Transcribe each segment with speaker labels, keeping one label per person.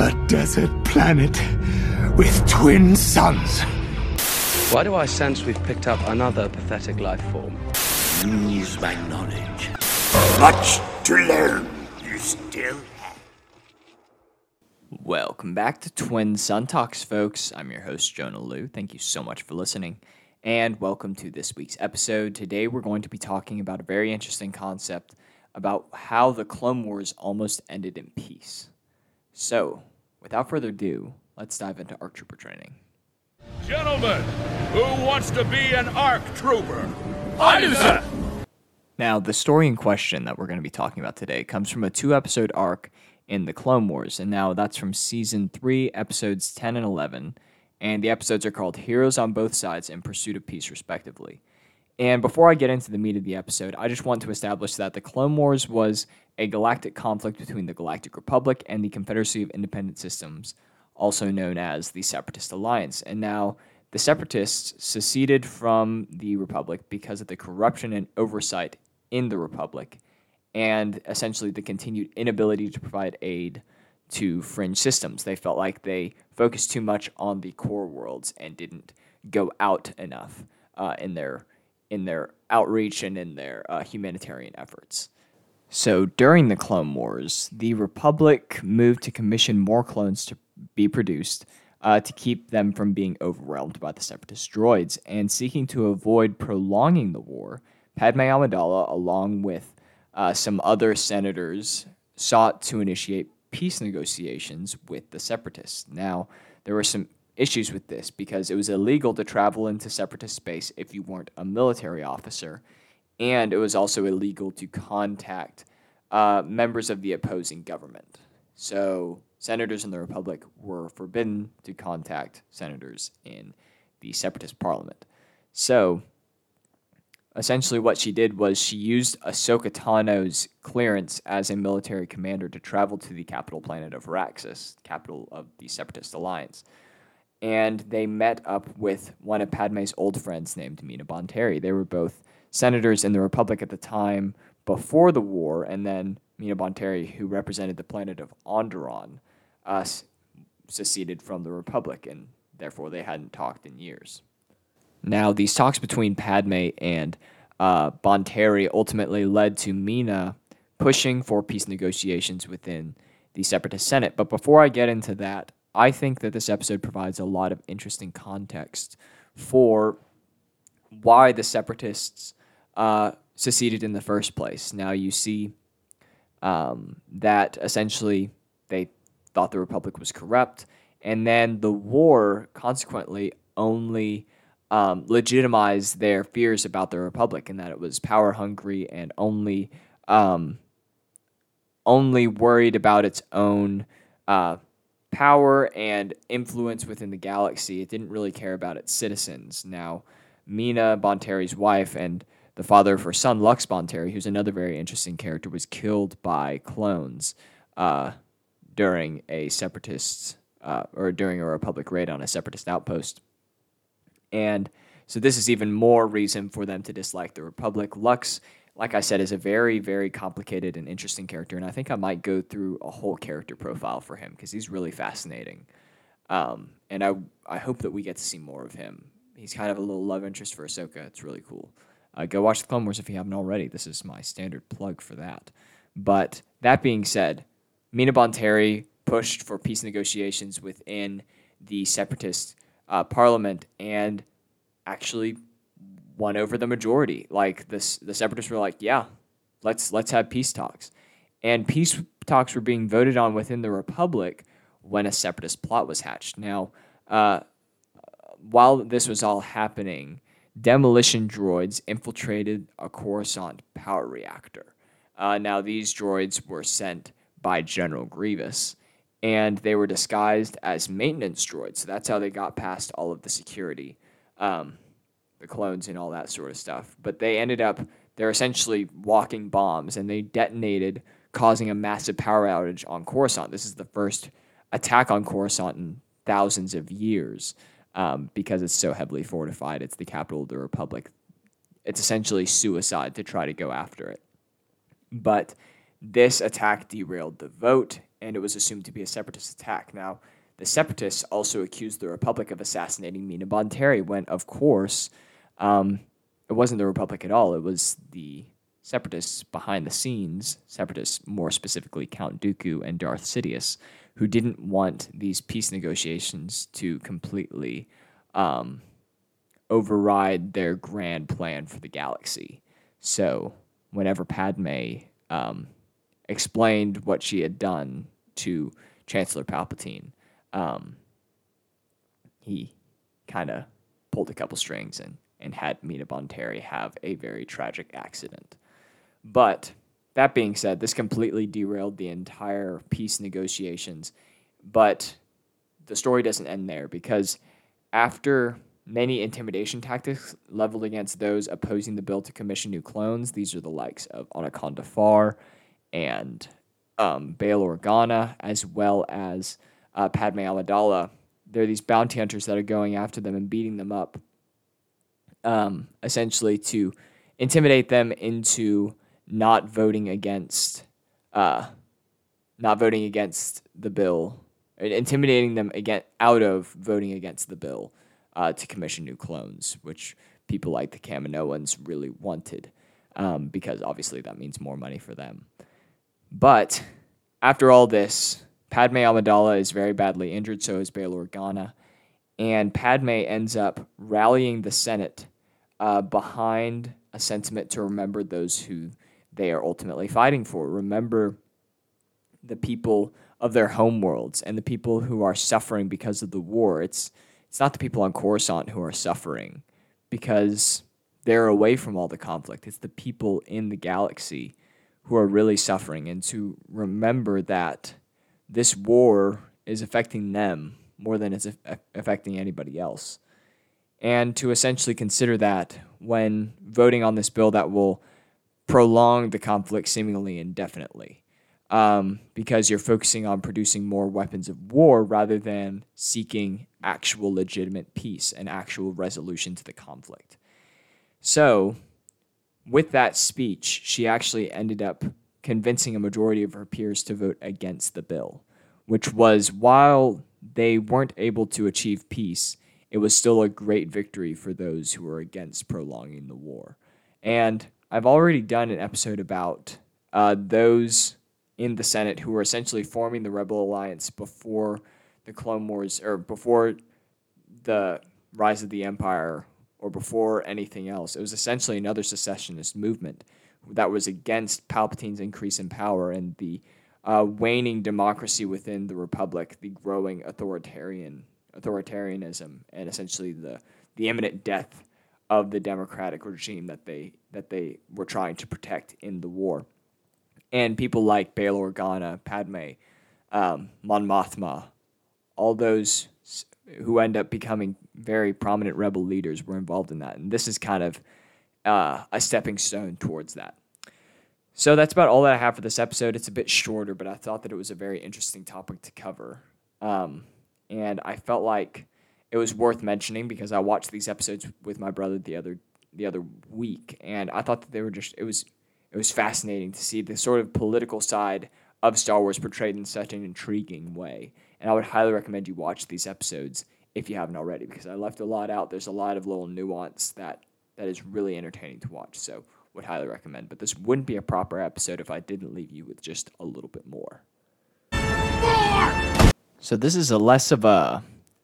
Speaker 1: A desert planet with twin suns.
Speaker 2: Why do I sense we've picked up another pathetic life form?
Speaker 1: Use my knowledge. Much to learn. You still have.
Speaker 3: Welcome back to Twin Sun Talks, folks. I'm your host, Jonah Liu. Thank you so much for listening. And welcome to this week's episode. Today, we're going to be talking about a very interesting concept about how the Clone Wars almost ended in peace. So, without further ado, let's dive into ARC Trooper training.
Speaker 4: Gentlemen, who wants to be an ARC trooper?
Speaker 5: I do, sir.
Speaker 3: Now, the story in question that we're going to be talking about today comes from a two episode arc in the Clone Wars, and now that's from season 3, episodes 10 and 11. And the episodes are called Heroes on Both Sides and Pursuit of Peace, respectively. And before I get into the meat of the episode, I just want to establish that the Clone Wars was a galactic conflict between the Galactic Republic and the Confederacy of Independent Systems, also known as the Separatist Alliance. And now the Separatists seceded from the Republic because of the corruption and oversight in the Republic and essentially the continued inability to provide aid to fringe systems. They felt like they focused too much on the core worlds and didn't go out enough uh, in their in their outreach and in their uh, humanitarian efforts. So during the Clone Wars, the Republic moved to commission more clones to be produced uh, to keep them from being overwhelmed by the Separatist droids. And seeking to avoid prolonging the war, Padme Amidala, along with uh, some other senators, sought to initiate peace negotiations with the Separatists. Now, there were some issues with this because it was illegal to travel into separatist space if you weren't a military officer, and it was also illegal to contact uh, members of the opposing government. So senators in the Republic were forbidden to contact senators in the separatist parliament. So essentially, what she did was she used Ahsoka Tano's clearance as a military commander to travel to the capital planet of Raxus, capital of the Separatist Alliance and they met up with one of Padme's old friends named Mina Bonteri. They were both senators in the Republic at the time before the war, and then Mina Bonteri, who represented the planet of Onderon, uh, seceded from the Republic, and therefore they hadn't talked in years. Now, these talks between Padme and uh, Bonteri ultimately led to Mina pushing for peace negotiations within the Separatist Senate. But before I get into that, I think that this episode provides a lot of interesting context for why the separatists uh, seceded in the first place. Now you see um, that essentially they thought the republic was corrupt, and then the war consequently only um, legitimized their fears about the republic and that it was power hungry and only um, only worried about its own. Uh, power and influence within the galaxy. It didn't really care about its citizens. Now, Mina Bonteri's wife and the father of her son, Lux Bonteri, who's another very interesting character, was killed by clones uh, during a separatist uh, or during a Republic raid on a separatist outpost. And so this is even more reason for them to dislike the Republic. Lux like I said, is a very, very complicated and interesting character. And I think I might go through a whole character profile for him because he's really fascinating. Um, and I, I hope that we get to see more of him. He's kind of a little love interest for Ahsoka. It's really cool. Uh, go watch the Clone Wars if you haven't already. This is my standard plug for that. But that being said, Mina Bonteri pushed for peace negotiations within the separatist uh, parliament and actually won over the majority. Like this, the separatists were like, "Yeah, let's let's have peace talks," and peace talks were being voted on within the republic when a separatist plot was hatched. Now, uh, while this was all happening, demolition droids infiltrated a Coruscant power reactor. Uh, now, these droids were sent by General Grievous, and they were disguised as maintenance droids. So that's how they got past all of the security. Um, the clones and all that sort of stuff. But they ended up, they're essentially walking bombs and they detonated, causing a massive power outage on Coruscant. This is the first attack on Coruscant in thousands of years um, because it's so heavily fortified. It's the capital of the Republic. It's essentially suicide to try to go after it. But this attack derailed the vote, and it was assumed to be a separatist attack. Now, the separatists also accused the Republic of assassinating Mina Bonteri, when, of course, um, it wasn't the Republic at all. It was the separatists behind the scenes, separatists more specifically Count Dooku and Darth Sidious, who didn't want these peace negotiations to completely um, override their grand plan for the galaxy. So, whenever Padme um, explained what she had done to Chancellor Palpatine, um, he kind of pulled a couple strings and, and had Mina Bonteri have a very tragic accident. But that being said, this completely derailed the entire peace negotiations. But the story doesn't end there because after many intimidation tactics leveled against those opposing the bill to commission new clones, these are the likes of Onaconda Farr and um, Bail Organa, as well as uh, Padme Amidala. There are these bounty hunters that are going after them and beating them up, um, essentially to intimidate them into not voting against, uh, not voting against the bill, intimidating them again out of voting against the bill uh, to commission new clones, which people like the Kaminoans really wanted, um, because obviously that means more money for them. But after all this, Padme Amidala is very badly injured, so is Bail Organa, and Padme ends up rallying the Senate uh, behind a sentiment to remember those who they are ultimately fighting for. Remember the people of their homeworlds and the people who are suffering because of the war. It's it's not the people on Coruscant who are suffering because they're away from all the conflict. It's the people in the galaxy who are really suffering and to remember that this war is affecting them more than it's affecting anybody else. And to essentially consider that when voting on this bill that will prolong the conflict seemingly indefinitely um, because you're focusing on producing more weapons of war rather than seeking actual legitimate peace and actual resolution to the conflict. So, with that speech, she actually ended up convincing a majority of her peers to vote against the bill, which was while they weren't able to achieve peace, it was still a great victory for those who were against prolonging the war. And I've already done an episode about uh, those in the Senate who were essentially forming the Rebel Alliance before the Clone Wars or before the rise of the Empire or before anything else. It was essentially another secessionist movement that was against Palpatine's increase in power and the uh, waning democracy within the Republic, the growing authoritarian authoritarianism, and essentially the the imminent death of the democratic regime that they that they were trying to protect in the war. And people like Bail Organa, Padme, um, Mon Mothma, all those who end up becoming very prominent rebel leaders were involved in that. And this is kind of uh, a stepping stone towards that. So that's about all that I have for this episode. It's a bit shorter, but I thought that it was a very interesting topic to cover. Um, and I felt like it was worth mentioning because I watched these episodes with my brother the other the other week, and I thought that they were just it was it was fascinating to see the sort of political side of Star Wars portrayed in such an intriguing way. And I would highly recommend you watch these episodes if you haven't already because I left a lot out. There's a lot of little nuance that that is really entertaining to watch. So would highly recommend. But this wouldn't be a proper episode if I didn't leave you with just a little bit more. More! So this is a less of a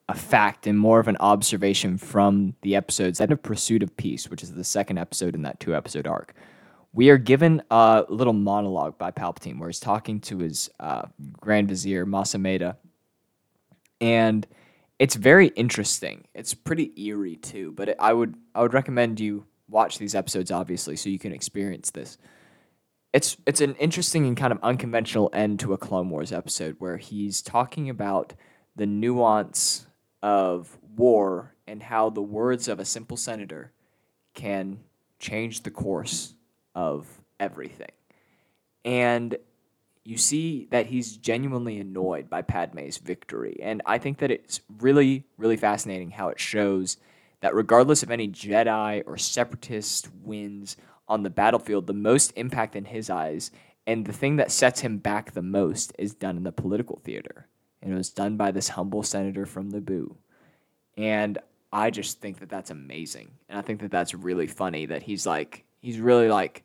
Speaker 3: a fact and more of an observation from the episodes End of Pursuit of Peace, which is the second episode in that two episode arc. We are given a little monologue by Palpatine where he's talking to his uh, Grand Vizier, Mas Amedda. And it's very interesting. It's pretty eerie too, but it, I would I would recommend you watch these episodes obviously so you can experience this. It's it's an interesting and kind of unconventional end to a Clone Wars episode where he's talking about the nuance of war and how the words of a simple senator can change the course of everything. And you see that he's genuinely annoyed by Padme's victory. And I think that it's really, really fascinating how it shows that regardless of any Jedi or separatist wins on the battlefield, the most impact in his eyes And the thing that sets him back the most is done in the political theater. And it was done by this humble senator from Naboo. And I just think that that's amazing. And I think that that's really funny that he's like, he's really like,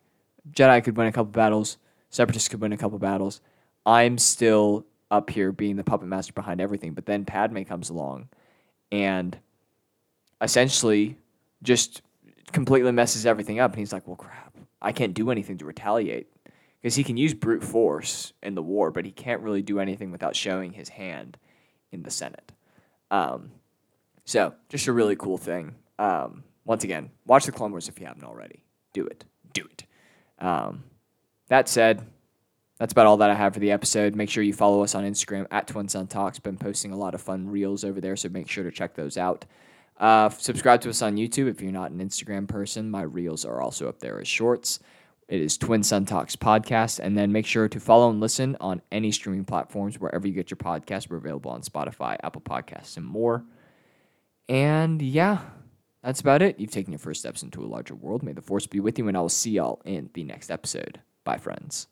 Speaker 3: Jedi could win a couple battles, Separatists could win a couple battles. I'm still up here being the puppet master behind everything. But then Padme comes along and essentially just completely messes everything up. And he's like, well, crap, I can't do anything to retaliate because he can use brute force in the war, but he can't really do anything without showing his hand in the Senate. Um, so, just a really cool thing. Um, once again, watch the Clone Wars if you haven't already. Do it. Do it. Um, that said, that's about all that I have for the episode. Make sure you follow us on Instagram at Twin Sun Talks. Been posting a lot of fun reels over there, so make sure to check those out. Uh, subscribe to us on YouTube if you're not an Instagram person. My reels are also up there as shorts. It is Twin Sun Talks podcast. And then make sure to follow and listen on any streaming platforms wherever you get your podcasts. We're available on Spotify, Apple Podcasts, and more. And yeah, that's about it. You've taken your first steps into a larger world. May the force be with you, and I will see y'all in the next episode. Bye, friends.